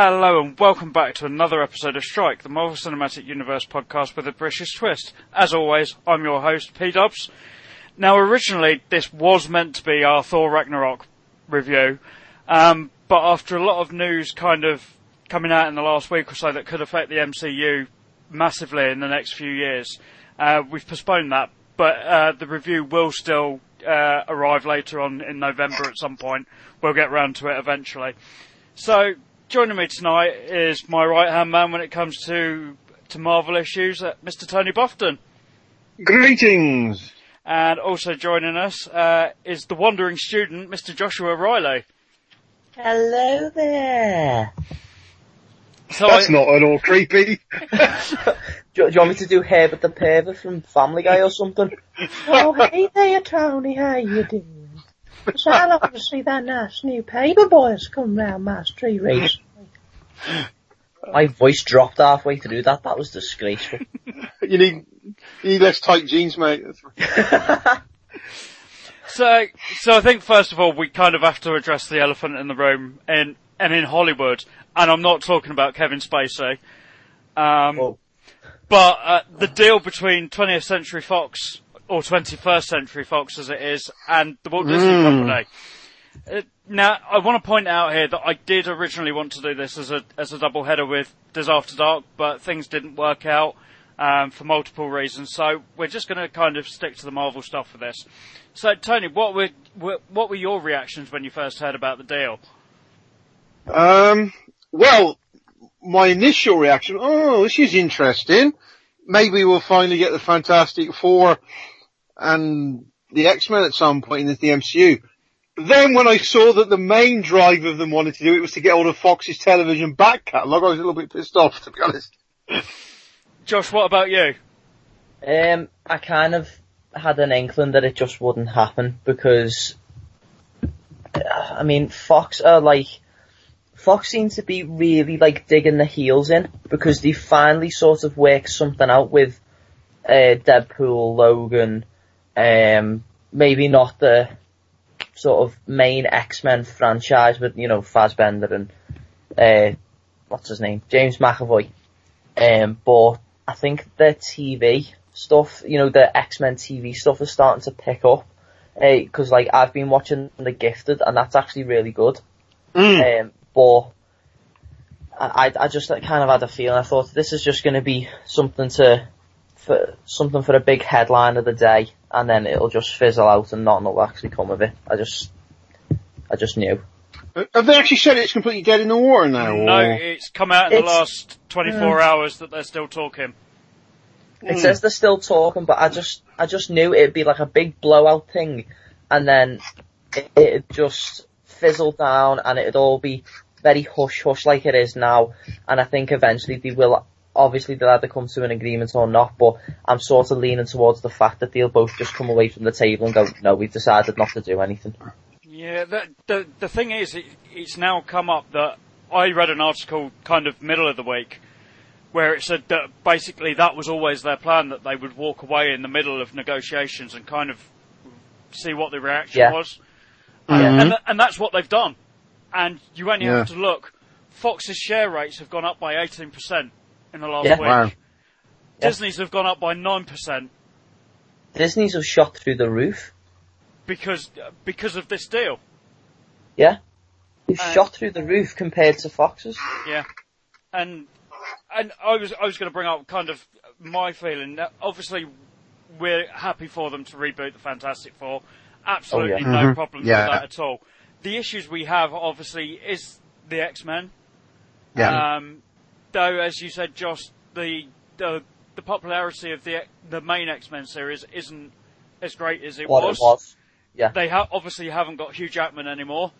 Hello and welcome back to another episode of Strike, the Marvel Cinematic Universe podcast with a British twist. As always, I'm your host, P Dubs. Now, originally, this was meant to be our Thor Ragnarok review, um, but after a lot of news kind of coming out in the last week or so that could affect the MCU massively in the next few years, uh, we've postponed that. But uh, the review will still uh, arrive later on in November at some point. We'll get round to it eventually. So, joining me tonight is my right hand man when it comes to to Marvel issues, uh, Mr. Tony Buffton. Greetings! And also joining us uh, is the wandering student, Mr. Joshua Riley. Hello there. So That's I- not at all creepy. Do, do you want me to do Herbert the Pervert from Family Guy or something? Oh, hey there, Tony. How you doing? So I love to see that nice new paper boys come round my street recently. My voice dropped halfway through that. That was disgraceful. You need, you need less tight jeans, mate. So, so I think first of all we kind of have to address the elephant in the room in and in Hollywood, and I'm not talking about Kevin Spacey. Um, Oh. But uh, the deal between 20th Century Fox or 21st Century Fox, as it is, and the Walt Disney Mm. Company. Uh, now, I want to point out here that I did originally want to do this as a as a double header with Dis After Dark, but things didn't work out um, for multiple reasons. So we're just going to kind of stick to the Marvel stuff for this. So, Tony, what were were- what were your reactions when you first heard about the deal? Um, well, my initial reaction, oh, this is interesting. Maybe we'll finally get the Fantastic Four and the X-Men at some point in the MCU. Then when I saw that the main drive of them wanted to do it was to get all of Fox's television back catalogue, I was a little bit pissed off, to be honest. Josh, what about you? Um, I kind of had an inkling that it just wouldn't happen because, uh, I mean, Fox are like, Fox seems to be really like digging the heels in because they finally sort of worked something out with uh, Deadpool, Logan, um, maybe not the sort of main X-Men franchise with, you know, Fassbender and, uh, what's his name? James McAvoy. Um, but I think the TV stuff, you know, the X-Men TV stuff is starting to pick up. Uh 'cause like I've been watching The Gifted and that's actually really good. Mm. Um, but I, I I just kind of had a feeling. I thought this is just going to be something to, for something for a big headline of the day, and then it'll just fizzle out and nothing will actually come of it. I just, I just knew. Uh, have they actually said it's completely dead in the water now? No, or- it's come out in the last 24 hours that they're still talking. It says they're still talking, but I just, I just knew it'd be like a big blowout thing, and then it, it'd just fizzle down, and it'd all be very hush hush like it is now. And I think eventually they will, obviously they'll either come to an agreement or not, but I'm sort of leaning towards the fact that they'll both just come away from the table and go, no, we've decided not to do anything. Yeah, the, the, the thing is, it, it's now come up that I read an article kind of middle of the week where it said that basically that was always their plan, that they would walk away in the middle of negotiations and kind of see what the reaction Yeah. was. Yeah. And, mm-hmm. th- and that's what they've done. And you only have to look. Fox's share rates have gone up by 18% in the last Yeah. week. Wow. Yeah. Disney's have gone up by 9% Disney's have shot through the roof. because, because of this deal. Yeah. They've Uh, shot through the roof compared to Fox's. Yeah, and and I was I was going to bring up kind of my feeling. That obviously, we're happy for them to reboot the Fantastic Four. Absolutely Oh, no Mhm. problems Yeah. with that at all. The issues we have obviously is the X Men. Yeah. Um, though, as you said, Josh, the the the popularity of the the main X Men series isn't as great as it What was. it was. Yeah. They ha- obviously haven't got Hugh Jackman anymore.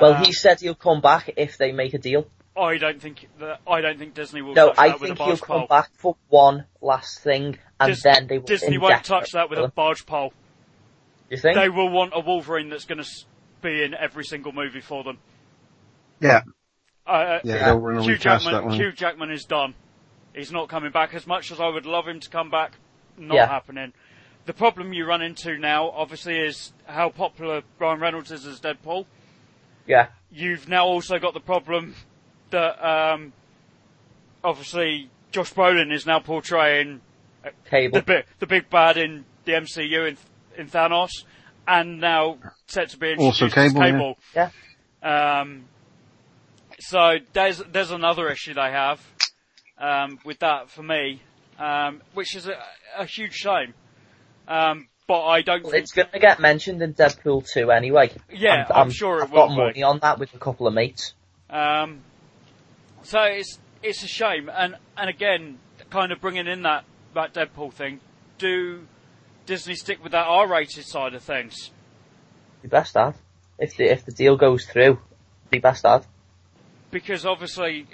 Well, Uh, he said he'll come back if they make a deal. I don't think that I don't think Disney will No, touch I that with a think he'll barge come pole. back for one last thing, and Dis- then they will Disney won't touch that with a barge pole. You think? They will want a Wolverine that's going to be in every single movie for them. Yeah. Uh, Yeah, they'll Hugh Jackman, that one. Hugh Jackman is done. He's not coming back. As much as I would love him to come back, not Yeah. happening. The problem you run into now, obviously, is how popular Ryan Reynolds is as Deadpool. Yeah. You've now also got the problem that um, obviously Josh Brolin is now portraying Cable. the big the big bad in the MCU in in Thanos, and now set to be Also introduced as Cable, yeah. Yeah. Um, so there's there's another issue they have um, with that for me, um, which is a, a huge shame. Um, but I don't. Well, think, It's going to get mentioned in Deadpool 2 anyway. Yeah, I'm sure it I've got be. money on that with a couple of mates. Um, so it's it's a shame, and and again, kind of bringing in that that Deadpool thing. Do Disney stick with that R-rated side of things? Be best ad. If the if the deal goes through, be best ad. Because obviously,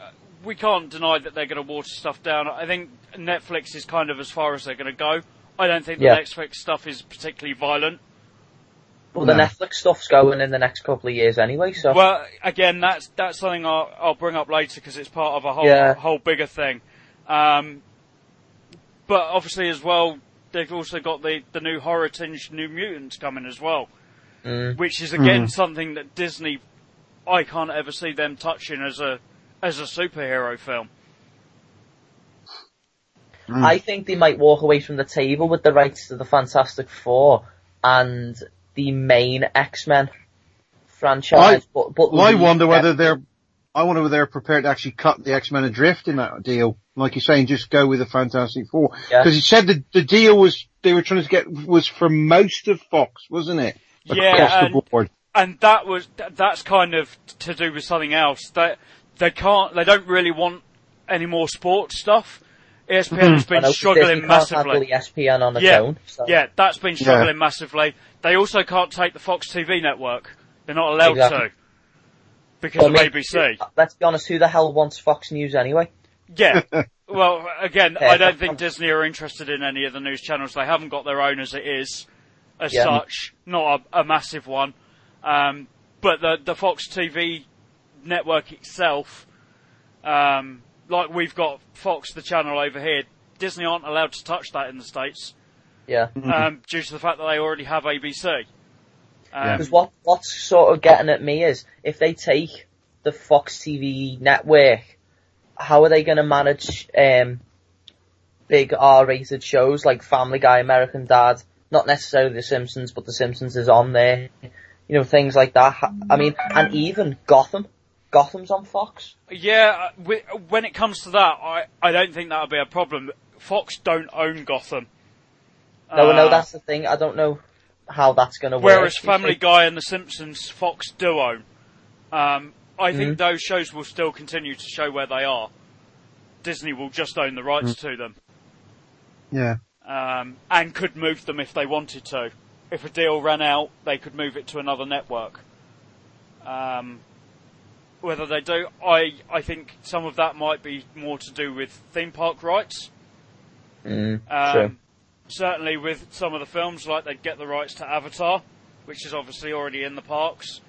uh, we can't deny that they're going to water stuff down. I think Netflix is kind of as far as they're going to go. I don't think the Yeah. Netflix stuff is particularly violent. Well, No. the Netflix stuff's going in the next couple of years anyway, so Well, again, that's that's something I'll, I'll bring up later because it's part of a whole Yeah. whole bigger thing. Um, but obviously, as well, they've also got the the new horror tinge New Mutants coming as well, mm, which is again something that Disney, I can't ever see them touching as a as a superhero film. Mm. I think they might walk away from the table with the rights to the Fantastic Four and the main X-Men franchise. but, but Well, I leave wonder them- whether they're, I wonder whether they're prepared to actually cut the X-Men adrift in that deal. Like you're saying, just go with the Fantastic Four. Yeah. Because he said the, the deal was, they were trying to get, was for most of Fox, wasn't it? Yeah, Across and- the board. And that was that's kind of to do with something else. They they can't they don't really want any more sports stuff. ESPN hmm. has been struggling Disney can't handle massively. ESPN on its Yeah, own. So. yeah, that's been struggling massively. They also can't take the Fox TV network. They're not allowed Exactly. to because Well, of I mean, ABC. Let's be honest, who the hell wants Fox News anyway? Yeah. Well, again, Yeah, I don't that's- think Disney are interested in any of the news channels. They haven't got their own as it is, as Yeah. such. Not a, a massive one. Um, but the the Fox TV network itself, um, like we've got Fox, the channel over here. Disney aren't allowed to touch that in the states Yeah. um, due to the fact that they already have ABC. Um, Because what what's sort of getting at me is if they take the Fox TV network, how are they going to manage um, big R-rated shows like Family Guy, American Dad? Not necessarily The Simpsons, but The Simpsons is on there. You know things like that. I mean, and even Gotham. Gotham's on Fox. Yeah, uh, when it comes to that, I, I don't think that'll be a problem. Fox don't own Gotham. No, no, Uh, that's the thing. I don't know how that's going to work. Whereas Family see- Guy and The Simpsons, Fox do own. Um, I think Mhm. those shows will still continue to show where they are. Disney will just own the rights to them, Yeah. um, and could move them if they wanted to. If a deal ran out, they could move it to another network. Um, whether they do, I I think some of that might be more to do with theme park rights. Mm, Um, true. Certainly, with some of the films, like they'd get the rights to Avatar, which is obviously already in the parks.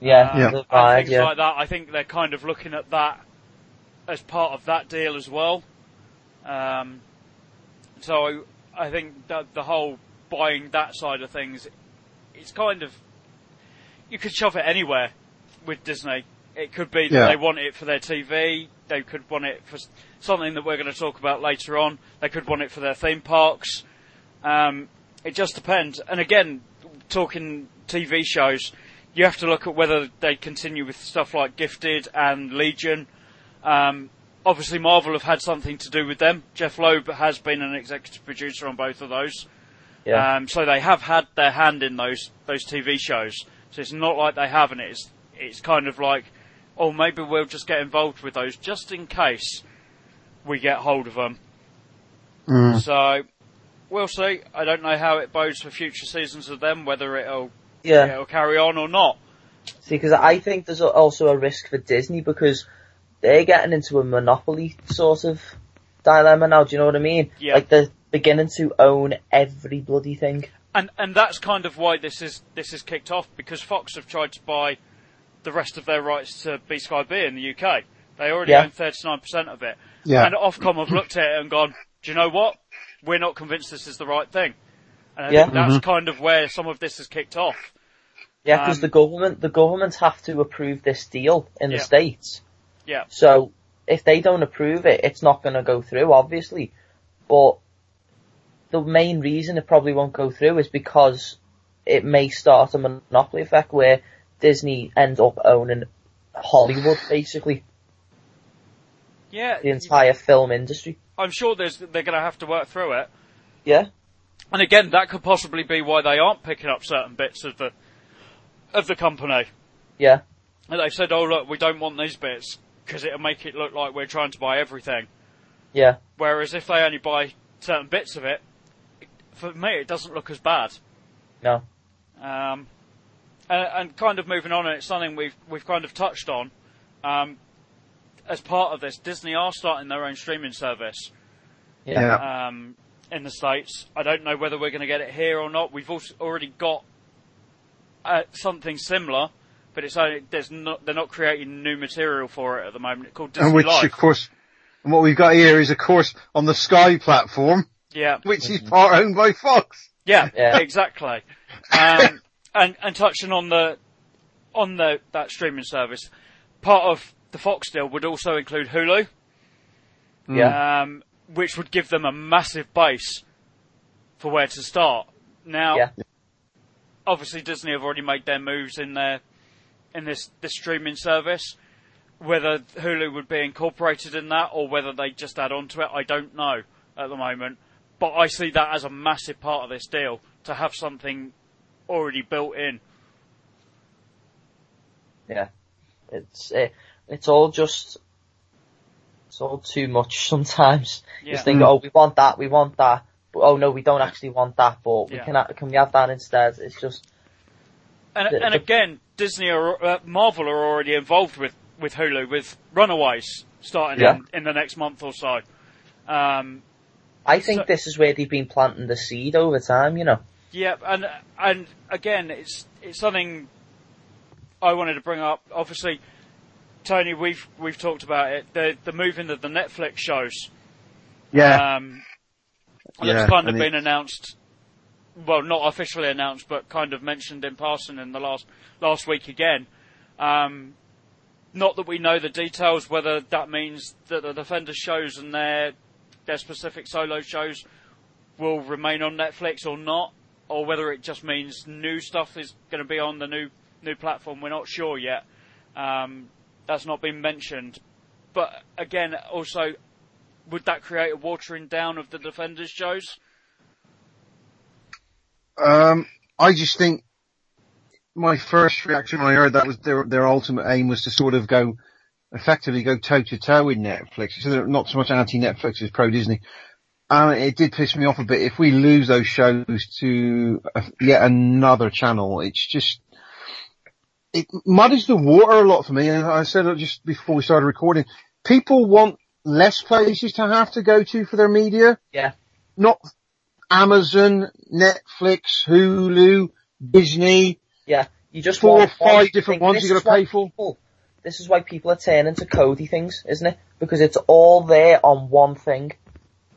Yeah, Um, Yeah. and things yeah. like that. I think they're kind of looking at that as part of that deal as well. Um, so I think that the whole buying that side of things, it's kind of you could shove it anywhere with Disney. It could be that Yeah. they want it for their TV. They could want it for something that we're going to talk about later on. They could want it for their theme parks. Um, it just depends. And again, talking TV shows, you have to look at whether they continue with stuff like Gifted and Legion. Um, obviously, Marvel have had something to do with them. Jeph Loeb has been an executive producer on both of those. Yeah. Um, so they have had their hand in those those TV shows. So it's not like they haven't. It's it's kind of like, oh, maybe we'll just get involved with those just in case we get hold of them. Mm. So we'll see. I don't know how it bodes for future seasons of them, whether it'll yeah. it'll carry on or not. See, because I think there's also a risk for Disney because they're getting into a monopoly sort of dilemma now. Do you know what I mean? Yeah. Like they're beginning to own every bloody thing. And and that's kind of why this is this is kicked off because Fox have tried to buy the rest of their rights to B Sky B in the UK. They already Yeah. own thirty nine percent of it. Yeah. And Ofcom have looked at it and gone, Do you know what? We're not convinced this is the right thing. And I Yeah. think that's kind of where some of this has kicked off. Yeah, because Um, the government, the government have to approve this deal in Yeah. the states, Yeah. So if they don't approve it, it's not going to go through, obviously. But the main reason it probably won't go through is because it may start a monopoly effect where Disney ends up owning Hollywood, basically Yeah, the entire film industry. I'm sure there's, they're going to have to work through it. Yeah, And again, that could possibly be why they aren't picking up certain bits of the of the company. yeah, And they've said, "Oh look, we don't want these bits because it'll make it look like we're trying to buy everything." yeah, Whereas if they only buy certain bits of it, for me, it doesn't look as bad. no, Um, and, and kind of moving on, and it's something we've we've kind of touched on. Um, as part of this, Disney are starting their own streaming service yeah, Yeah. um, in the states. I don't know whether we're going to get it here or not. We've also already got uh, something similar, but it's only there's not they're not creating new material for it at the moment. It's called Disney And which, Life. of course, and what we've got here is, of course, on the Sky platform, yeah, which is part owned by Fox. Yeah, Yeah. exactly. Um, and and touching on the on the that streaming service, part of the Fox deal would also include Hulu, yeah, um, which would give them a massive base for where to start. Now, yeah, obviously Disney have already made their moves in their in this this streaming service. Whether Hulu would be incorporated in that or whether they just add on to it, I don't know at the moment. But I see that as a massive part of this deal to have something already built in. yeah. It's it, it's all just it's all too much sometimes. Yeah. Just think, Mm. oh, we want that, we want that, but oh no, we don't actually want that, but we Yeah. can can we have that instead? It's just And, The- and the- again, Disney are uh, Marvel are already involved with with Hulu with Runaways starting Yeah. in, in the next month or so. Um, I think So- this is where they've been planting the seed over time, you know. Yeah, and and again, it's it's something I wanted to bring up. Obviously, Tony, we've we've talked about it. The the moving of the Netflix shows. Yeah. Um, Yeah, that's kind of and been announced. Well, not officially announced, but kind of mentioned in passing in the last last week again. Um, not that we know the details, whether that means that the Defenders shows and their their specific solo shows will remain on Netflix or not, or whether it just means new stuff is going to be on the new new platform. We're not sure yet. Um, that's not been mentioned. But again, also, would that create a watering down of the Defenders shows? Um, I just think my first reaction when I heard that was their their ultimate aim was to sort of go effectively go toe to toe with Netflix. So not so much anti Netflix as pro Disney. And it did piss me off a bit. If we lose those shows to uh, yet another channel, it's just it muddies the water a lot for me. And I said it just before we started recording, people want less places to have to go to for their media Yeah. not Amazon, Netflix, Hulu, Disney, Yeah. You just four or five different ones you got to pay for. people- This is why people are turning to Kodi things, isn't it? Because it's all there on one thing.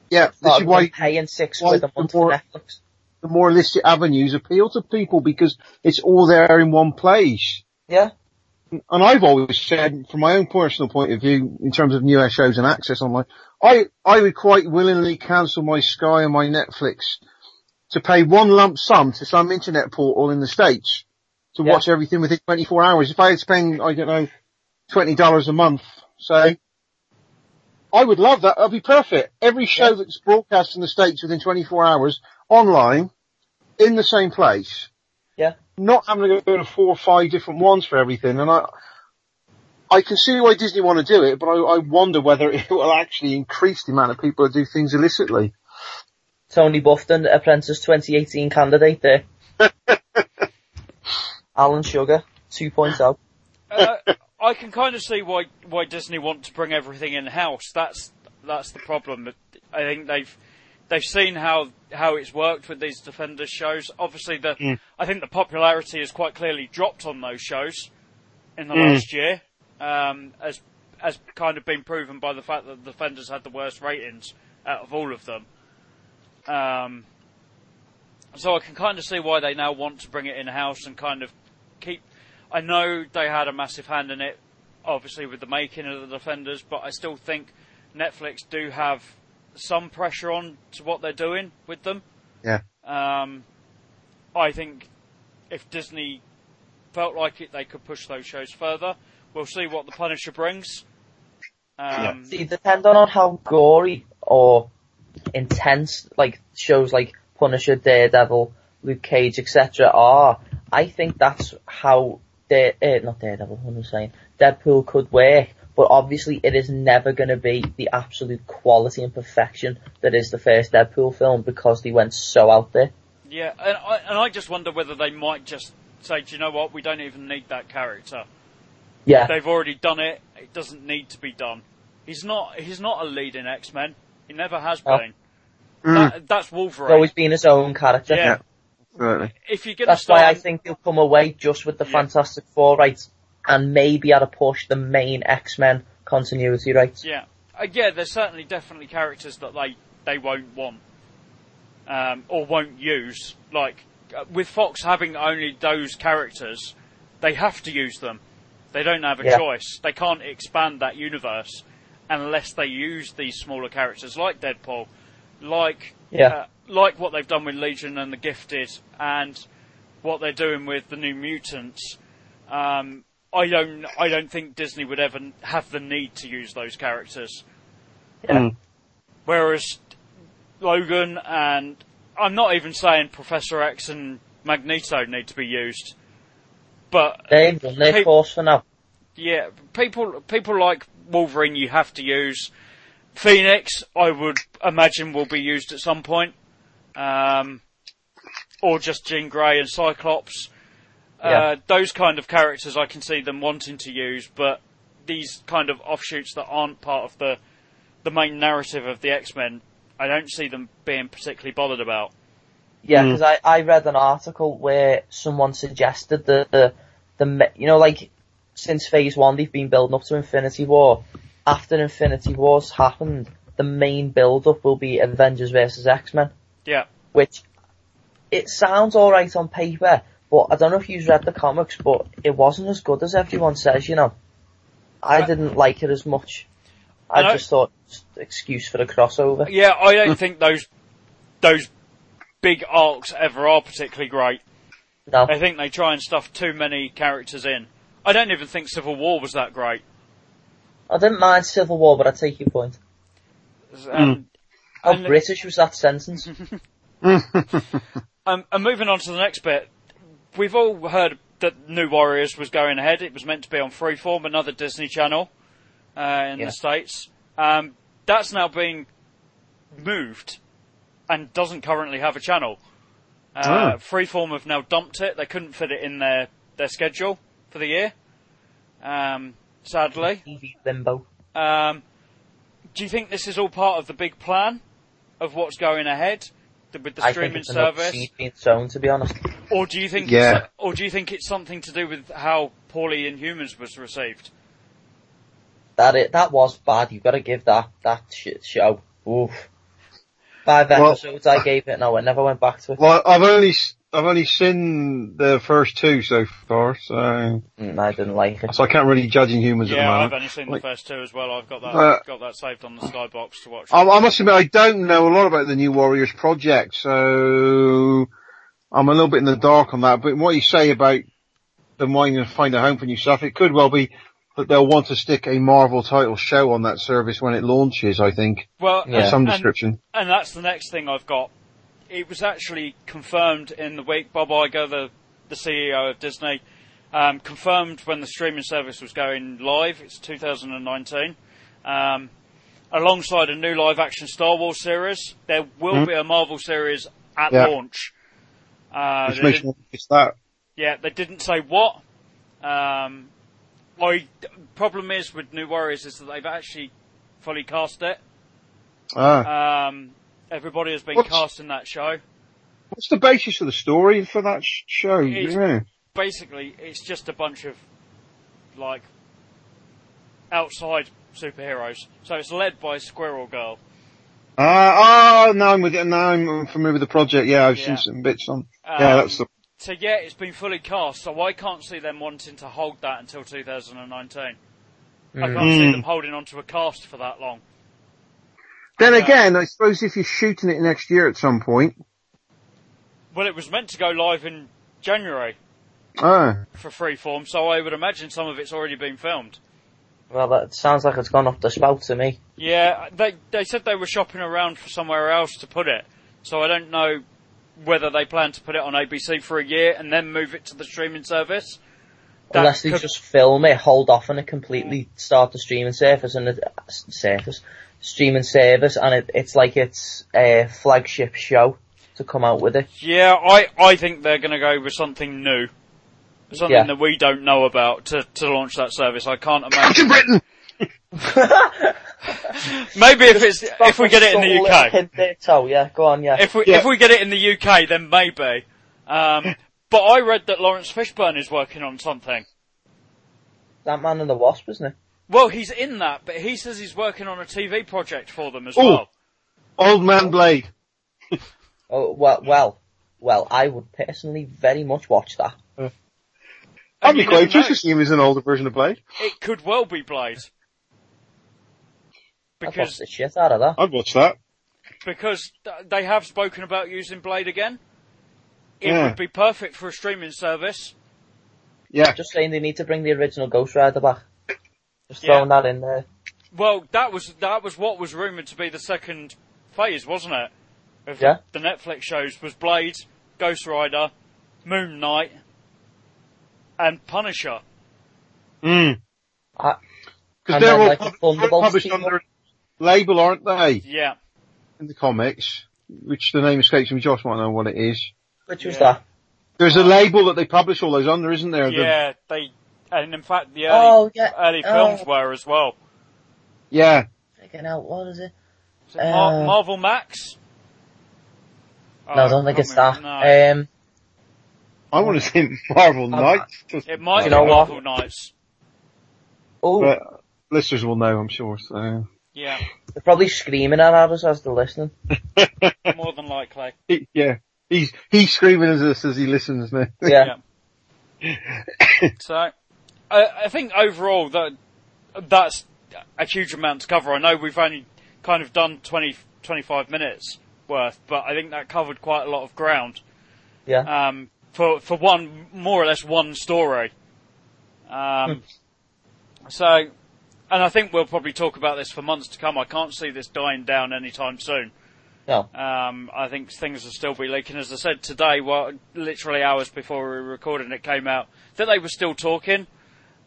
Yeah, this is why paying six why quid a the month more- Netflix. the more illicit avenues appeal to people because it's all there in one place. Yeah. And I've always said, from my own personal point of view, in terms of newer shows and access online, I, I would quite willingly cancel my Sky and my Netflix to pay one lump sum to some internet portal in the States to Yeah. watch everything within 24 hours. If I had spend, I don't know, $20 a month, So I would love that. That'd be perfect. Every show Yeah. that's broadcast in the States within 24 hours, online, in the same place. Yeah. Not having to go to four or five different ones for everything. And I, I can see why Disney want to do it, but I, I wonder whether it will actually increase the amount of people that do things illicitly. Tony Buffton, Apprentice 2018 candidate there. Alan Sugar, oh. 2.0. uh, I can kind of see why why Disney want to bring everything in house. That's that's the problem. I think they've they've seen how how it's worked with these Defenders shows. Obviously, the Mm. I think the popularity has quite clearly dropped on those shows in the Mm. last year, um, as as kind of been proven by the fact that the Defenders had the worst ratings out of all of them. Um, so I can kind of see why they now want to bring it in house and kind of keep. I know they had a massive hand in it obviously with the making of the Defenders, but I still think Netflix do have some pressure on to what they're doing with them. Yeah. Um, I think if Disney felt like it, they could push those shows further. We'll see what the Punisher brings. Um, See, depending on how gory or intense, like shows like Punisher, Daredevil, Luke Cage, etc. are, I think that's how Dare, uh, not Daredevil, what am I saying? Deadpool could work, but obviously it is never going to be the absolute quality and perfection that is the first Deadpool film because they went so out there. Yeah, and I, and I just wonder whether they might just say, do you know what, we don't even need that character. Yeah, They've already done it. It doesn't need to be done. He's not. He's not a lead in X Men. He never has No. been. Mm, That, that's he's Wolverine. always been his own character. yeah. Certainly. If you're That's start, why I think they'll come away just with the Yeah. Fantastic Four rights and maybe at a push the main X-Men continuity rights. yeah, uh, yeah. There's certainly definitely characters that they they won't want um, or won't use. Like uh, with Fox having only those characters, they have to use them. They don't have a Yeah. choice. They can't expand that universe unless they use these smaller characters like Deadpool, like Yeah. uh, like what they've done with Legion and the Gifted, and what they're doing with the New Mutants. Um, I don't, I don't think Disney would ever have the need to use those characters. Yeah. Mm. Whereas Logan and I'm not even saying Professor X and Magneto need to be used, but They've done their Hey- course yeah, people people like Wolverine you have to use. Phoenix, I would imagine, will be used at some point, um, or just Jean Grey and Cyclops. Uh, Yeah. those kind of characters I can see them wanting to use, but these kind of offshoots that aren't part of the the main narrative of the X Men, I don't see them being particularly bothered about. Yeah, Mm. because I, I read an article where someone suggested that the, the, you know, like, since phase one they've been building up to Infinity War. After Infinity War's happened, the main build up will be Avengers versus X-Men. Yeah. Which, it sounds alright on paper, but I don't know if you've read the comics, but it wasn't as good as everyone says, you know. I I- didn't like it as much. I I just thought, it's an excuse for the crossover. Yeah, I don't think those those big arcs ever are particularly great. No. I think they try and stuff too many characters in. I don't even think Civil War was that great. I didn't mind Civil War, but I take your point. Um, How And- British was that sentence? um, and moving on to the next bit, we've all heard that New Warriors was going ahead. It was meant to be on Freeform, another Disney channel uh, in Yeah. the states. Um, that's now being moved and doesn't currently have a channel. Uh, Oh. Freeform have now dumped it. They couldn't fit it in their, their schedule for the year. Um, sadly. TV limbo. Um, do you think this is all part of the big plan of what's going ahead th- with the I streaming think it's another service, seed being sown, to be honest. or do you think, Yeah. it's, or do you think it's something to do with how poorly Inhumans was received? That it, that was bad. You've got to give that that shit show. Oof. Five Well- episodes I gave it. No, I never went back to it. Well, I've only s- I've only seen the first two so far, so Mm, I didn't like it. so I can't really judge Inhumans at the Yeah, I've only seen Like- the first two as well. I've got that Uh, got that saved on the Skybox to watch. I, I must admit, I don't know a lot about the New Warriors project, so I'm a little bit in the dark on that. But what you say about them wanting to find a home for new stuff, it could well be that they'll want to stick a Marvel title show on that service when it launches. I think well, Yeah. of some and- description. And that's the next thing I've got. It was actually confirmed in the week. Bob Iger, the, the CEO of Disney, um, confirmed when the streaming service was going live. It's 2019. Um, alongside a new live action Star Wars series, there will Hmm. be a Marvel series at Yeah. launch. Uh, Which they makes it's that. yeah, they didn't say what. Um, I problem is with New Warriors is that they've actually fully cast it. Ah, Um, everybody has been What's- cast in that show. what's the basis of the story for that sh- show? It's- know? Basically, it's just a bunch of like outside superheroes. So it's led by Squirrel Girl. Ah, oh, now I'm with it. Now I'm familiar with the project. Yeah, I've Yeah. seen some bits on. Um, yeah, that's the. So yeah, it's been fully cast. So I can't see them wanting to hold that until 2019. I can't Mm. see them holding on to a cast for that long. Then Yeah. again, I suppose if you're shooting it next year at some point, Well, it was meant to go live in January ah, for Freeform, so I would imagine some of it's already been filmed. Well, that sounds like it's gone off the spout to me. Yeah, they they said they were shopping around for somewhere else to put it, so I don't know whether they plan to put it on ABC for a year and then move it to the streaming service. That Unless they could- just film it, hold off on it completely, start the streaming service and it, surface, streaming service, and it, it's like its a flagship show to come out with it. Yeah, I, I think they're going to go with something new. Something Yeah. that we don't know about to, to launch that service. I can't Captain imagine. Britain! Maybe if it's, if we get it in the UK. hint there, so yeah, go on, yeah. If we, Yeah. if we get it in the UK, then maybe. Um, but I read that Laurence Fishburne is working on something. that man and the wasp, isn't it? Well, he's in that, but he says he's working on a TV project for them as Oh. well. Old Man Blade. Oh, well, well, well, I would personally very much watch that. I'd be quite never interested know. to see him as an older version of Blade. It could well be Blade. I'd watch Because the shit out of that. I'd watch that. because th- they have spoken about using Blade again. It Yeah. would be perfect for a streaming service. Yeah. Just saying they need to bring the original Ghost Rider back. Just Yeah. throwing that in there. Well, that was that was what was rumored to be the second phase, wasn't it? Of Yeah. The Netflix shows was Blade, Ghost Rider, Moon Knight, and Punisher. Mm. Because they're then, all like, the pub- published under label, aren't they? Yeah. In the comics. Which the name escapes me. Josh might know what it is. which was Yeah. that? There's a label that they publish all those under, isn't there? The- Yeah, they, and in fact, the early, Oh, yeah. early Oh. films were as well. yeah. Figuring out, what is it? Is it Mar- Uh, Marvel Max? Oh, no, I don't think it's that. No. Um, I want to see Marvel Knights. it might you be know what? Marvel Knights. oh, But listeners will know, I'm sure. So. Yeah, they're probably screaming at us as they're listening. more than likely. He- yeah. He's, he's screaming at us as he listens now. Yeah. So, I, I think overall that that's a huge amount to cover. I know we've only kind of done 20, 25 minutes worth, but I think that covered quite a lot of ground. Yeah. um, for for one more or less one story. Um, so, and I think we'll probably talk about this for months to come. I can't see this dying down anytime soon. No. Um, I think things will still be leaking. As I said today, well, literally hours before we were recording, it came out that they were still talking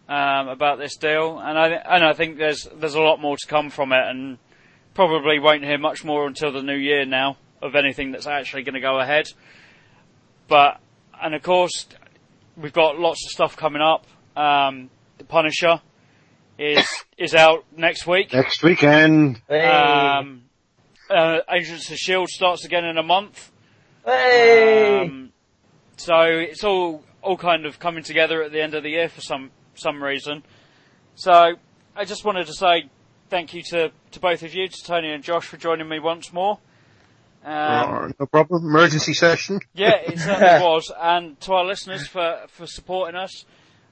um, about this deal, and I and I think there's there's a lot more to come from it, and probably won't hear much more until the new year now of anything that's actually going to go ahead. But and of course, we've got lots of stuff coming up. Um, the Punisher is is out next week. Next weekend. Hey. Um, uh, Agents of Shield starts again in a month. hey. Um, so it's all all kind of coming together at the end of the year for some some reason. So I just wanted to say thank you to, to both of you, to Tony and Josh, for joining me once more. Um, Oh, no problem. Emergency session. yeah, it certainly was, and to our listeners for for supporting us.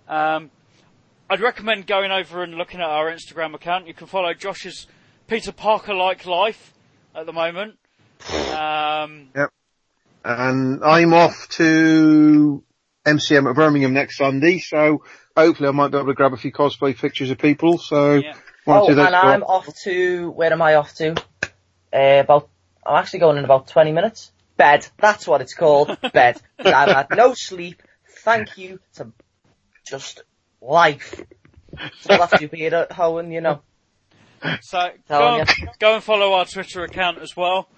Um, I'd recommend going over and looking at our Instagram account. You can follow Josh's Peter Parker like life at the moment. Um, And I'm off to MCM at Birmingham next Sunday, so hopefully I might be able to grab a few cosplay pictures of people, so yeah. one or Oh, two and days I'm off to, where am I off to? Uh, about, I'm actually going in about 20 minutes. Bed. That's what it's called. Bed. I've had no sleep. Thank you to just life. So that's you, Peter Howen, you know. So go Telling and, go and follow our Twitter account as well,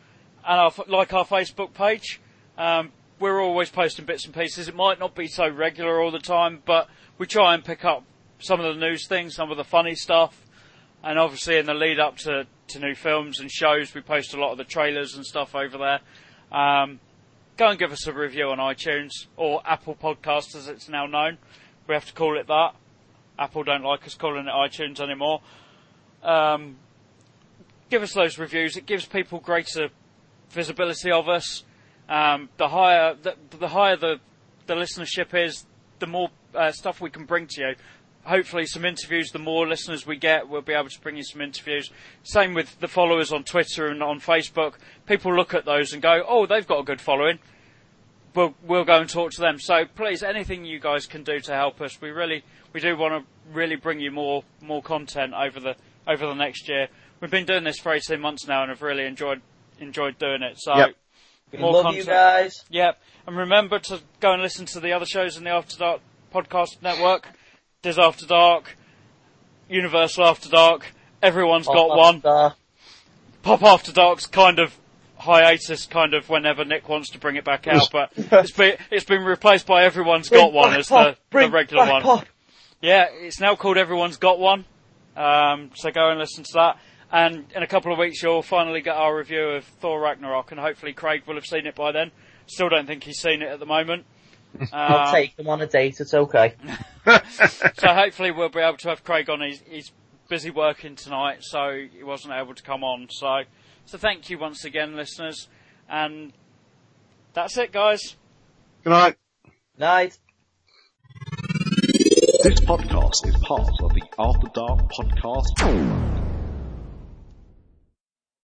and our, like our Facebook page. Um, we're always posting bits and pieces. It might not be so regular all the time, but we try and pick up some of the news things, some of the funny stuff, and obviously in the lead up to, to new films and shows, we post a lot of the trailers and stuff over there. Um, go and give us a review on iTunes or Apple Podcasts as it's now known. We have to call it that. Apple don't like us calling it iTunes anymore. Um, give us those reviews. It gives people greater visibility of us. Um, the higher the, the higher the, the listenership is, the more uh, stuff we can bring to you. hopefully some interviews. The more listeners we get, we'll be able to bring you some interviews. Same with the followers on Twitter and on Facebook. People look at those and go, "Oh, they've got a good following." We'll we'll go and talk to them. So please, anything you guys can do to help us, we really we do want to really bring you more more content over the over the next year. We've been doing this for eighteen months now, and have really enjoyed enjoyed doing it. So. Yep. We More love content. you guys. Yep. And remember to go and listen to the other shows in the After Dark podcast network. Diz After Dark, Universal After Dark. Everyone's got one. Pop After Dark's kind of hiatus, kind of whenever Nick wants to bring it back out, but it's been it's been replaced by Everyone's Bring Got One as the, the regular one. pop. Yeah, it's now called Everyone's Got One. Um, so go and listen to that. And in a couple of weeks, you'll finally get our review of Thor Ragnarok, and hopefully Craig will have seen it by then. Still don't think he's seen it at the moment. I'll Um, take them on a date, it's okay. so hopefully we'll be able to have Craig on. He's, he's busy working tonight, so he wasn't able to come on. So, so thank you once again, listeners. And that's it, guys. Good night. Night. This podcast is part of the After Dark Podcast.